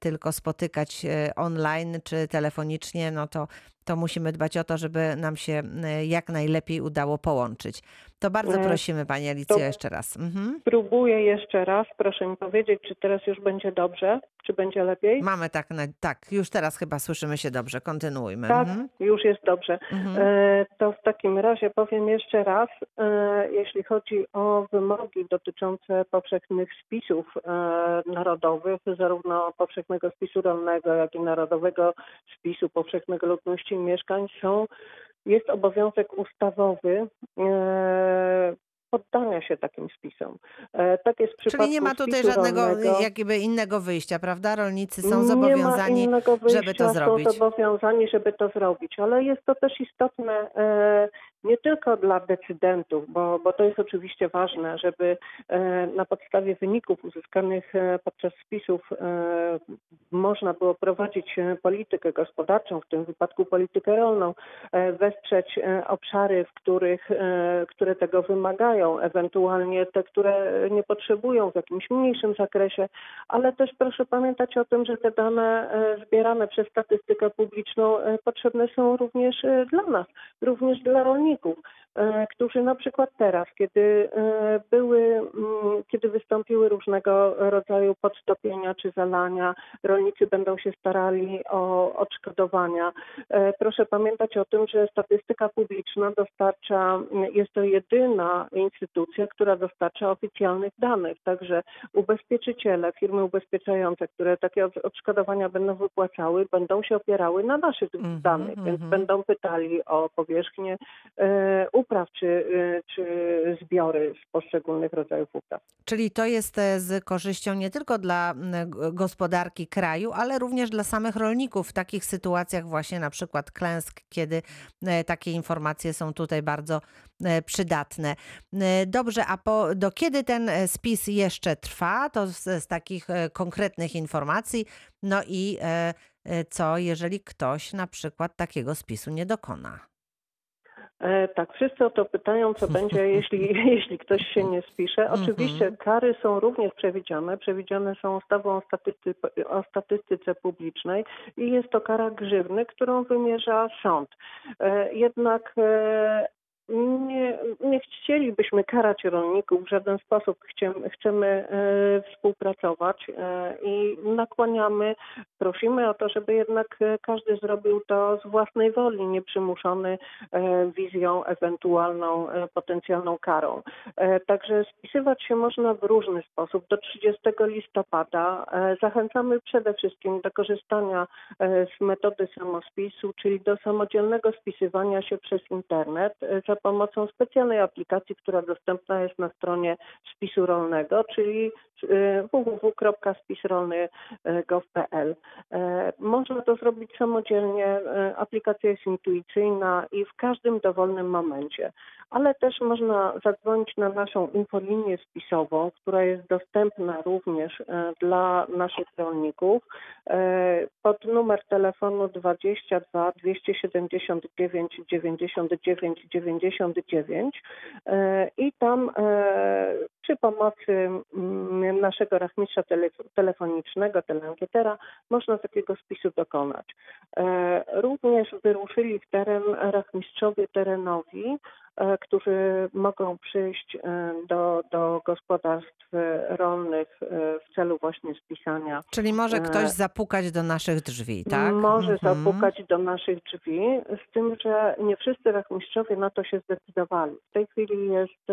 tylko spotykać online czy telefonicznie, no to, to musimy dbać o to, żeby nam się e, jak najlepiej udało połączyć. To bardzo E, prosimy, Pani Alicjo, to- jeszcze raz. Mhm. Spróbuję jeszcze raz. Proszę mi powiedzieć, czy teraz już będzie dobrze? Czy będzie lepiej? Mamy tak, na, tak, już teraz chyba słyszymy się dobrze, kontynuujmy. Tak, Mhm. już jest dobrze. Mhm. E, To w takim razie powiem jeszcze raz, e, jeśli chodzi o wymogi dotyczące powszechnych spisów e, narodowych, zarówno powszechnego spisu rolnego, jak i narodowego spisu powszechnego ludności i mieszkań są jest obowiązek ustawowy e, poddania się takim spisom. E, Tak jest w przypadku Czyli nie ma tutaj żadnego rolnego. jakby innego wyjścia, prawda? Rolnicy są Nie ma zobowiązani. wyjścia, żeby to Są zrobić. zobowiązani, żeby to zrobić, ale jest to też istotne e, nie tylko dla decydentów, bo, bo to jest oczywiście ważne, żeby e, na podstawie wyników uzyskanych e, podczas spisów e, można było prowadzić politykę gospodarczą, w tym wypadku politykę rolną, wesprzeć obszary, w których, które tego wymagają, ewentualnie te, które nie potrzebują w jakimś mniejszym zakresie, ale też proszę pamiętać o tym, że te dane zbierane przez statystykę publiczną potrzebne są również dla nas, również dla rolników, e, którzy na przykład teraz, kiedy e, były, mm, kiedy wystąpiły różnego rodzaju podtopienia czy zalania, rolnicy będą się starali o odszkodowania. E, Proszę pamiętać o tym, że statystyka publiczna dostarcza, jest to jedyna instytucja, która dostarcza oficjalnych danych, także ubezpieczyciele, firmy ubezpieczające, które takie od- odszkodowania będą wypłacały, będą się opierały na naszych Mhm, danych, więc mhm. będą pytali o powierzchnię e, upraw czy, e, czy zbiory z poszczególnych rodzajów upraw. Czyli to jest e, z korzyścią nie tylko dla gospodarki kraju, ale również dla samych rolników w takich sytuacjach właśnie na przykład klęsk, kiedy e, takie informacje są tutaj bardzo e, przydatne. Dobrze, a po, do kiedy ten spis jeszcze trwa? To z, z takich konkretnych informacji. No i co, jeżeli ktoś na przykład takiego spisu nie dokona? E, tak, wszyscy o to pytają, co będzie, jeśli, jeśli ktoś się nie spisze. Oczywiście Mhm. kary są również przewidziane. Przewidziane są ustawą o, statystyce, o statystyce publicznej i jest to kara grzywny, którą wymierza sąd. E, jednak e, nie, nie chcielibyśmy karać rolników w żaden sposób. Chcemy, chcemy współpracować e, i nakłaniamy, prosimy o to, żeby jednak e, każdy zrobił to z własnej woli, nieprzymuszony e, wizją, ewentualną potencjalną karą. Także spisywać się można w różny sposób. Do 30 listopada zachęcamy przede wszystkim do korzystania z metody samospisu, czyli do samodzielnego spisywania się przez internet za pomocą specjalnej aplikacji, która dostępna jest na stronie spisu rolnego, czyli e, www.spisrolny.gov.pl. E, Można to zrobić samodzielnie. E, Aplikacja jest intuicyjna i w każdym dowolnym momencie, ale też można zadzwonić na naszą infolinię spisową, która jest dostępna również e, dla naszych rolników pod numer telefonu 22 279 99 99 e, i tam e, przy pomocy mm, naszego rachmistrza telef- telefonicznego, teleankietera, można takiego spisu dokonać. E, Również wyruszyli w teren rachmistrzowie terenowi, e, którzy mogą przyjść e, do, do gospodarstw rolnych w celu właśnie spisania. Czyli może ktoś zapukać do naszych drzwi, tak? Może Mhm. zapukać do naszych drzwi, z tym, że nie wszyscy rachmistrzowie na to się zdecydowali. W tej chwili jest,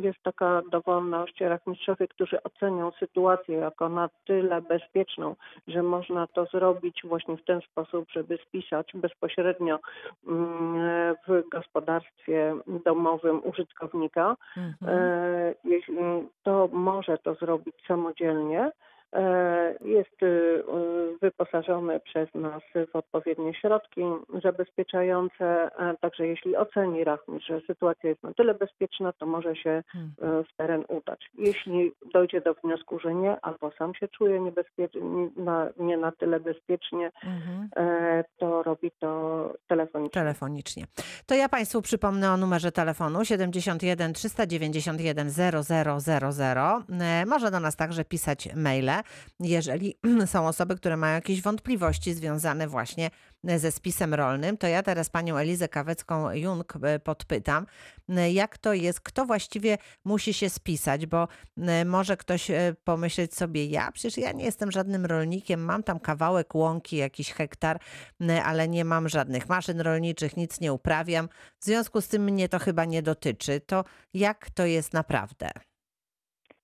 jest taka dowolność. Rachmistrzowie, którzy ocenią sytuację jako na tyle bezpieczną, że można to zrobić właśnie w ten sposób, żeby spisać bezpośrednio mm, w gospodarstwie domowym użytkownika, Mhm. E, to może to zrobić samodzielnie. E, Jest y, y, wyposażony przez nas w odpowiednie środki zabezpieczające, także jeśli oceni rachmistrz, że sytuacja jest na tyle bezpieczna, to może się Mhm. e, w teren udać. Jeśli dojdzie do wniosku, że nie, albo sam się czuje niebezpiecznie, nie na tyle bezpiecznie, Mhm. e, to robi to telefonicznie. Telefonicznie. To ja Państwu przypomnę o numerze telefonu 71 391 0000. E, Może do nas także pisać maile, jeżeli są osoby, które mają jakieś wątpliwości związane właśnie ze spisem rolnym. To ja teraz Panią Elizę Kawecką-Jung e, podpytam, e, jak to jest, kto właściwie musi się spisać, bo e, może ktoś e, pomyśleć sobie, ja przecież ja nie jestem żadnym rolnikiem, mam tam kawałek łąki, jakiś hektar, ale nie mam żadnych maszyn rolniczych, nic nie uprawiam. W związku z tym mnie to chyba nie dotyczy. To jak to jest naprawdę?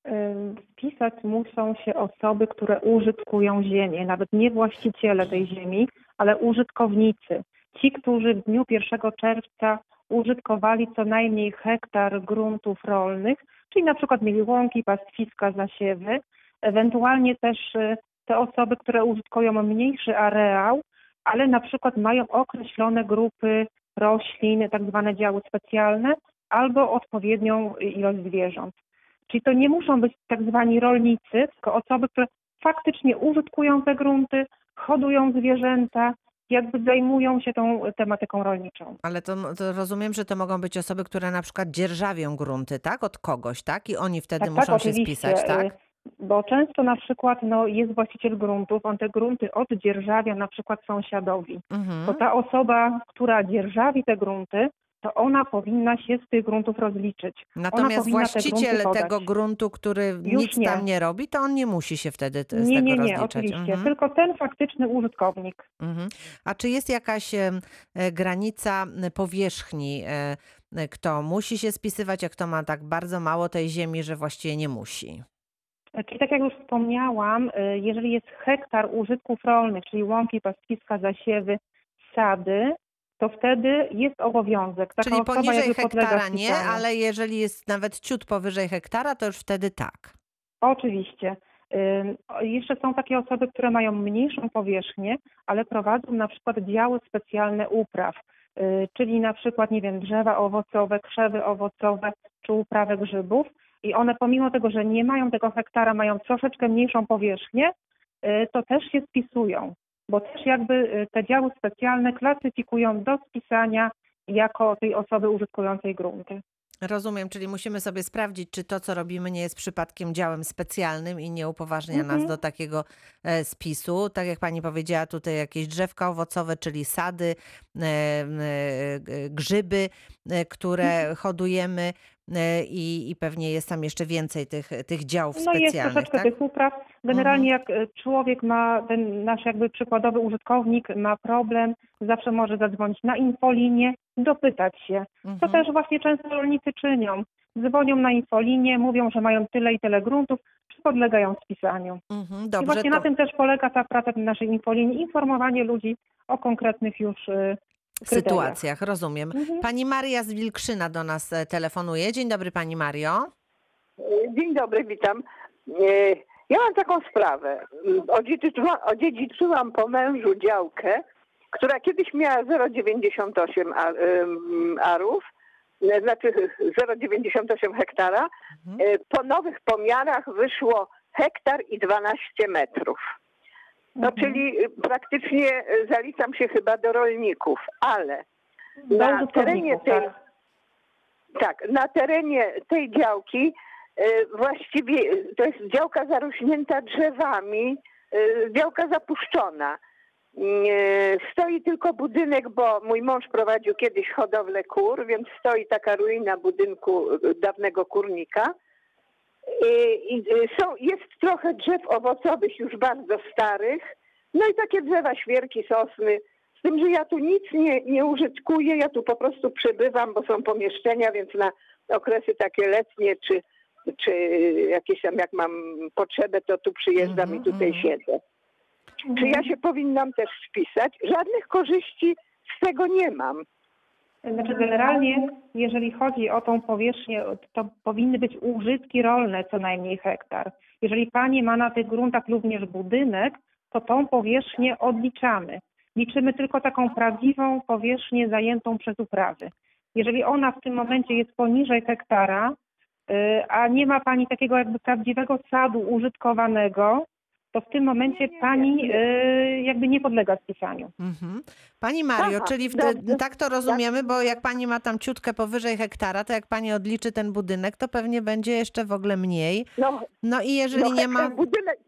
Ym, Wpisać muszą się osoby, które użytkują ziemię, nawet nie właściciele tej ziemi, ale użytkownicy. ci, którzy w dniu 1 czerwca użytkowali co najmniej hektar gruntów rolnych, czyli na przykład mieli łąki, pastwiska, zasiewy, ewentualnie też y, te osoby, które użytkują mniejszy areał, ale na przykład mają określone grupy roślin, tak zwane działy specjalne, albo odpowiednią ilość zwierząt. Czyli to nie muszą być tak zwani rolnicy, tylko osoby, które faktycznie użytkują te grunty, hodują zwierzęta, jakby zajmują się tą tematyką rolniczą. Ale to, to rozumiem, że to mogą być osoby, które na przykład dzierżawią grunty, tak? Od kogoś, tak? I oni wtedy muszą się oczywiście, spisać, tak? y, Bo często na przykład no, jest właściciel gruntów, on te grunty oddzierżawia na przykład sąsiadowi. To Mhm. ta osoba, która dzierżawi te grunty, to ona powinna się z tych gruntów rozliczyć. Natomiast te właściciel grunty tego gruntu, który Już nic nie. tam nie robi, to on nie musi się wtedy z Nie, tego nie, nie, rozliczać. oczywiście. Mhm. Tylko ten faktyczny użytkownik. Mhm. A czy jest jakaś em, e, granica powierzchni, e, e, kto musi się spisywać, a kto ma tak bardzo mało tej ziemi, że właściwie nie musi? Czyli tak jak już wspomniałam, jeżeli jest hektar użytków rolnych, czyli łąki, pastwiska, zasiewy, sady, to wtedy jest obowiązek. Taka Czyli poniżej hektara nie, ale jeżeli jest nawet ciut powyżej hektara, to już wtedy tak. Oczywiście. Jeszcze są takie osoby, które mają mniejszą powierzchnię, ale prowadzą na przykład działy specjalne upraw, y, czyli na przykład, nie wiem, drzewa owocowe, krzewy owocowe czy uprawę grzybów i one pomimo tego, że nie mają tego hektara, mają troszeczkę mniejszą powierzchnię, y, to też się spisują, bo też jakby y, te działy specjalne klasyfikują do spisania jako tej osoby użytkującej grunty. Rozumiem, czyli musimy sobie sprawdzić, czy to, co robimy, nie jest przypadkiem działem specjalnym i nie upoważnia nas Mhm. do takiego e, spisu. Tak jak pani powiedziała, tutaj jakieś drzewka owocowe, czyli sady, e, e, grzyby, które Mhm. hodujemy i, i pewnie jest tam jeszcze więcej tych, tych działów No jest specjalnych, troszeczkę tak? tych upraw. Generalnie jak e, człowiek ma, ten nasz jakby przykładowy użytkownik ma problem, zawsze może zadzwonić na infolinię, dopytać się. To Mhm. też właśnie często rolnicy czynią. Dzwonią na infolinię, mówią, że mają tyle i tyle gruntów, czy podlegają spisaniu. Mhm, I Dobrze, właśnie to na tym też polega ta praca naszej infolinii, informowanie ludzi o konkretnych już e, w kryteriach. sytuacjach, rozumiem. Mhm. Pani Maria z Wilkrzyna do nas e, telefonuje. Dzień dobry Pani Mario. Dzień dobry, witam. E, Ja mam taką sprawę. Odziedziczyłam, odziedziczyłam po mężu działkę, która kiedyś miała 0,98 a- em, arów, e, znaczy 0,98 hektara. Mhm. Po nowych pomiarach wyszło hektar i 12 metrów. No Mhm. czyli e, praktycznie e, zaliczam się chyba do rolników, ale na terenie tej, tak. tak, na terenie tej działki e, właściwie to jest działka zarośnięta drzewami, działka zapuszczona. E, Stoi tylko budynek, bo mój mąż prowadził kiedyś hodowlę kur, więc stoi taka ruina budynku dawnego kurnika. Są, jest trochę drzew owocowych już bardzo starych, no i takie drzewa, świerki, sosny. Z tym, że ja tu nic nie, nie użytkuję, ja tu po prostu przebywam, bo są pomieszczenia, więc na okresy takie letnie czy, czy jakieś tam, jak mam potrzebę, to tu przyjeżdżam Mhm, i tutaj mhm. siedzę. Czy ja się powinnam też spisać? Żadnych korzyści z tego nie mam. Znaczy generalnie, jeżeli chodzi o tą powierzchnię, to powinny być użytki rolne co najmniej hektar. Jeżeli Pani ma na tych gruntach również budynek, to tą powierzchnię odliczamy. Liczymy tylko taką prawdziwą powierzchnię zajętą przez uprawy. Jeżeli ona w tym momencie jest poniżej hektara, y, a nie ma Pani takiego jakby prawdziwego sadu użytkowanego, to w tym momencie Pani nie. y, jakby nie podlega spisaniu. Mhm. Pani Mario, Aha, czyli wtedy, dobrze. tak to rozumiemy, bo jak pani ma tam ciutkę powyżej hektara, to jak pani odliczy ten budynek, to pewnie będzie jeszcze w ogóle mniej. No, No i jeżeli no nie ma. Budynek,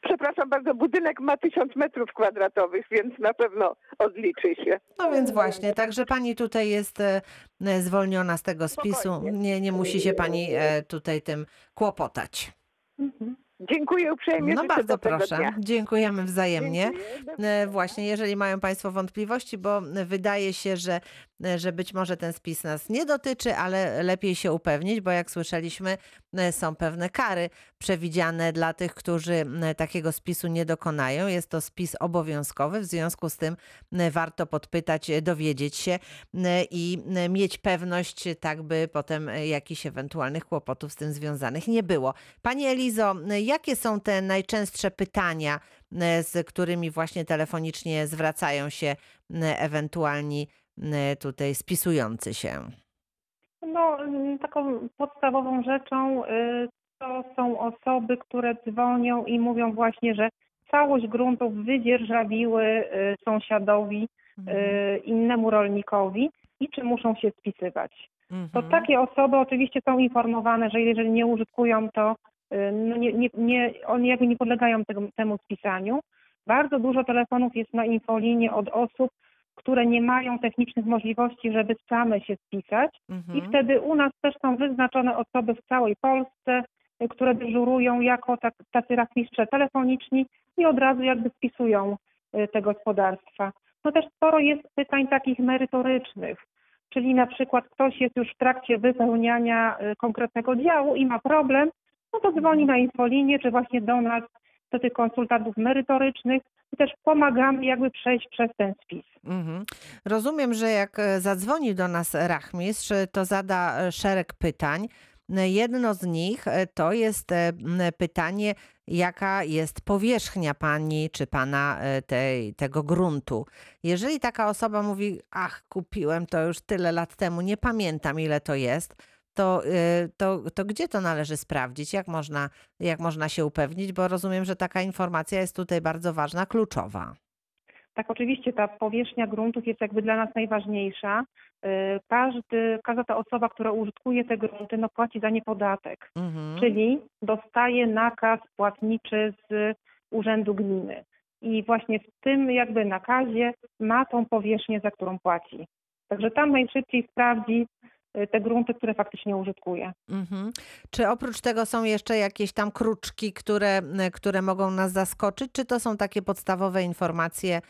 przepraszam bardzo, budynek ma tysiąc metrów kwadratowych, więc na pewno odliczy się. No więc właśnie, także pani tutaj jest e, e, zwolniona z tego spisu. Nie, nie musi się pani e, tutaj tym kłopotać. Mhm. Dziękuję uprzejmie. No bardzo proszę. Dnia. Dziękujemy wzajemnie. Dziękuję. E, Właśnie, jeżeli mają Państwo wątpliwości, bo wydaje się, że, że być może ten spis nas nie dotyczy, ale lepiej się upewnić, bo jak słyszeliśmy, e, są pewne kary przewidziane dla tych, którzy takiego spisu nie dokonają. Jest to spis obowiązkowy, w związku z tym warto podpytać, e, dowiedzieć się i mieć pewność, tak by potem e, jakichś ewentualnych kłopotów z tym związanych nie było. Pani Elizo, jakie są te najczęstsze pytania, z którymi właśnie telefonicznie zwracają się ewentualni tutaj spisujący się? No, taką podstawową rzeczą y, to są osoby, które dzwonią i mówią właśnie, że całość gruntów wydzierżawiły y, sąsiadowi, y, innemu rolnikowi i czy muszą się spisywać. To Mhm. takie osoby oczywiście są informowane, że jeżeli nie użytkują, to y, no nie, nie, nie, oni jakby nie podlegają tego, temu spisaniu. Bardzo dużo telefonów jest na infolinii od osób, które nie mają technicznych możliwości, żeby same się spisać. I Mhm. wtedy u nas też są wyznaczone osoby w całej Polsce, które dyżurują jako tak, tacy rachmistrze telefoniczni i od razu jakby spisują y, te gospodarstwa. No też sporo jest pytań takich merytorycznych, czyli na przykład ktoś jest już w trakcie wypełniania y, konkretnego działu i ma problem, no to dzwoni na infolinię, czy właśnie do nas, do tych konsultantów merytorycznych i też pomagamy jakby przejść przez ten spis. Mhm. Rozumiem, że jak e, zadzwoni do nas rachmistrz, to zada e, szereg pytań. Jedno z nich e, to jest e, pytanie, jaka jest powierzchnia pani czy pana e, tej, tego gruntu. Jeżeli taka osoba mówi, ach, kupiłem to już tyle lat temu, nie pamiętam ile to jest, to, to, to gdzie to należy sprawdzić? Jak można, jak można się upewnić? Bo rozumiem, że taka informacja jest tutaj bardzo ważna, kluczowa. Tak, oczywiście ta powierzchnia gruntów jest jakby dla nas najważniejsza. Y, Każdy, każda ta osoba, która użytkuje te grunty, no płaci za nie podatek, Mhm. czyli dostaje nakaz płatniczy z Urzędu Gminy. I właśnie w tym jakby nakazie ma tą powierzchnię, za którą płaci. Także tam najszybciej sprawdzi y, te grunty, które faktycznie użytkuje. Mhm. Czy oprócz tego są jeszcze jakieś tam kruczki, które, które mogą nas zaskoczyć, czy to są takie podstawowe informacje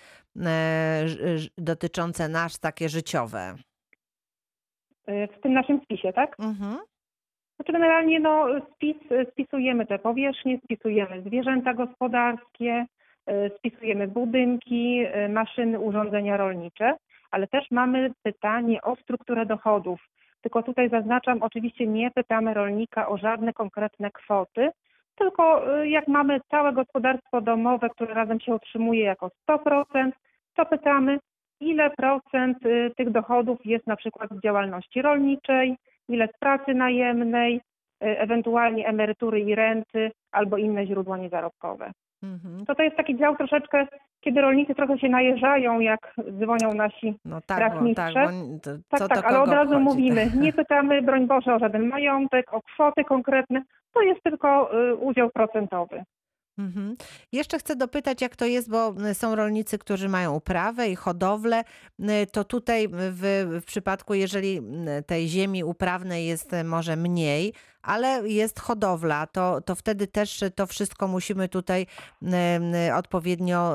ż- dotyczące nas, takie życiowe? Y, W tym naszym spisie, tak? Mhm. Znaczy generalnie no, spis, spisujemy te powierzchnie, spisujemy zwierzęta gospodarskie, y, spisujemy budynki, y, maszyny, urządzenia rolnicze, ale też mamy pytanie o strukturę dochodów. Tylko tutaj zaznaczam, oczywiście nie pytamy rolnika o żadne konkretne kwoty, tylko jak mamy całe gospodarstwo domowe, które razem się utrzymuje jako 100%, to pytamy, ile procent y, tych dochodów jest na przykład z działalności rolniczej, ile z pracy najemnej, y, ewentualnie emerytury i renty albo inne źródła niezarobkowe. Mhm. To to jest taki dział troszeczkę, kiedy rolnicy trochę się najeżdżają, jak dzwonią nasi. No tak, bo, tak, bo to, Tak, tak, ale od razu obchodzi, mówimy, tak. nie pytamy, broń Boże, o żaden majątek, o kwoty konkretne, to jest tylko y, udział procentowy. Mhm. Jeszcze chcę dopytać, jak to jest, bo y, są rolnicy, którzy mają uprawę i hodowlę. Y, To tutaj w, w przypadku, jeżeli y, tej ziemi uprawnej jest y, może mniej, ale jest hodowla, to, to wtedy też to wszystko musimy tutaj y, y, odpowiednio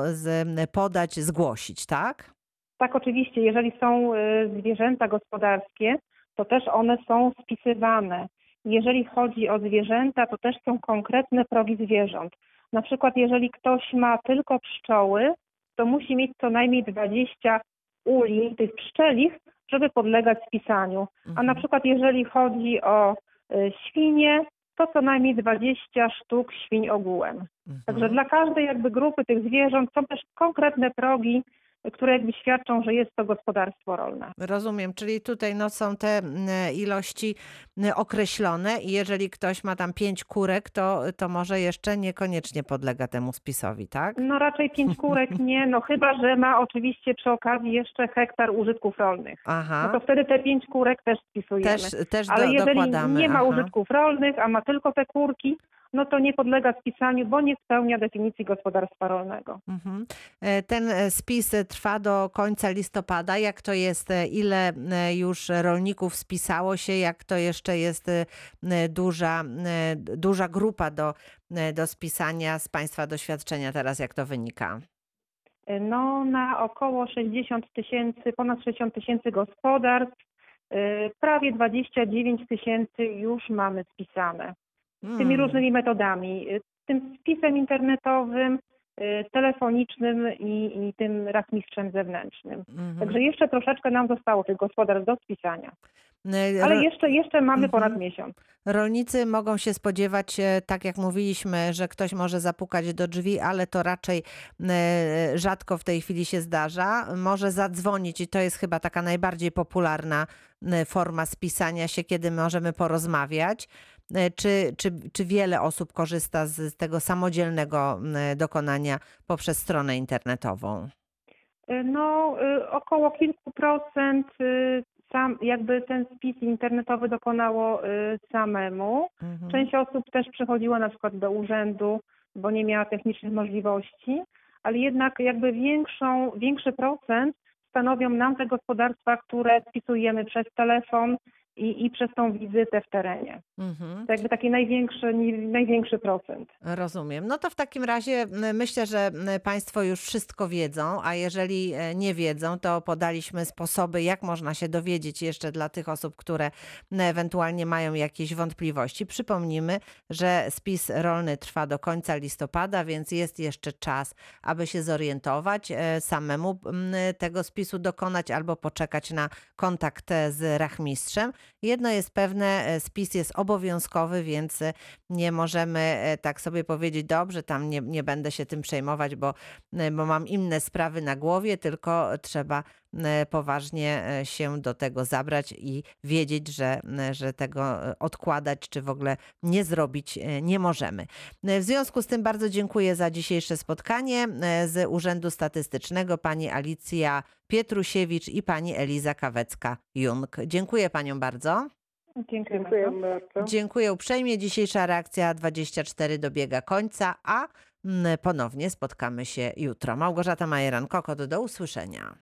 podać, zgłosić, tak? Tak, oczywiście, jeżeli są y, zwierzęta gospodarskie, to też one są spisywane. Jeżeli chodzi o zwierzęta, to też są konkretne progi zwierząt. Na przykład, jeżeli ktoś ma tylko pszczoły, to musi mieć co najmniej 20 uli tych pszczelich, żeby podlegać spisaniu. A na Mhm. przykład, jeżeli chodzi o y, świnie, to co najmniej 20 sztuk świń ogółem. Także Mhm. dla każdej jakby grupy tych zwierząt są też konkretne progi, które jakby świadczą, że jest to gospodarstwo rolne. Rozumiem, czyli tutaj no, są te ilości określone i jeżeli ktoś ma tam pięć kurek, to, to może jeszcze niekoniecznie podlega temu spisowi, tak? No raczej pięć kurek nie, no chyba, że ma oczywiście przy okazji jeszcze hektar użytków rolnych. No Aha, to wtedy te pięć kurek też spisujemy. też, też Ale do, jeżeli dokładamy. nie ma aha. użytków rolnych, a ma tylko te kurki, no to nie podlega spisaniu, bo nie spełnia definicji gospodarstwa rolnego. Mhm. E, Ten e, spis e, trwa do końca listopada. Jak to jest? Ile już rolników spisało się? Jak to jeszcze jest duża, duża grupa do, do spisania z Państwa doświadczenia teraz, jak to wynika? No, na około 60 tysięcy, ponad 60 tysięcy gospodarstw, prawie 29 tysięcy już mamy spisane. Tymi Mm. różnymi metodami. y, Tym spisem internetowym, y, telefonicznym i, i tym rachmistrzem zewnętrznym. Mhm. Także jeszcze troszeczkę nam zostało tych gospodarstw do spisania. E, Ale jeszcze, jeszcze mamy ponad Mhm. miesiąc. Rolnicy mogą się spodziewać, e, tak jak mówiliśmy, że ktoś może zapukać do drzwi, ale to raczej e, rzadko w tej chwili się zdarza. Może zadzwonić i to jest chyba taka najbardziej popularna forma spisania się, kiedy możemy porozmawiać. E, Czy, czy, czy wiele osób korzysta z tego samodzielnego e, dokonania poprzez stronę internetową? Y, No, y, około kilku procent sam, jakby ten spis internetowy dokonało samemu. Mhm. Część osób też przychodziła na przykład do urzędu, bo nie miała technicznych możliwości, ale jednak jakby większą, większy procent stanowią nam te gospodarstwa, które spisujemy przez telefon i, i przez tą wizytę w terenie. Mhm. To jakby taki największy, największy procent. Rozumiem. No to w takim razie myślę, że Państwo już wszystko wiedzą, a jeżeli e, nie wiedzą, to podaliśmy sposoby, jak można się dowiedzieć jeszcze dla tych osób, które ewentualnie mają jakieś wątpliwości. Przypomnijmy, że spis rolny trwa do końca listopada, więc jest jeszcze czas, aby się zorientować, e, samemu tego spisu dokonać albo poczekać na kontakt z rachmistrzem. Jedno jest pewne, e, spis jest obowiązkowy, więc e, nie możemy e, tak sobie powiedzieć, dobrze, tam nie, nie będę się tym przejmować, bo, bo mam inne sprawy na głowie, tylko trzeba poważnie e, się do tego zabrać i wiedzieć, że, e, że tego e, odkładać, czy w ogóle nie zrobić e, nie możemy. E, W związku z tym bardzo dziękuję za dzisiejsze spotkanie e, z Urzędu Statystycznego pani Alicja Pietrusiewicz i pani Eliza Kawecka-Jung. Dziękuję paniom bardzo. Dziękuję, Dziękuję bardzo. Dziękuję uprzejmie. Dzisiejsza reakcja 24 dobiega końca, a ponownie spotkamy się jutro. Małgorzata Majeran-Kokot, do usłyszenia.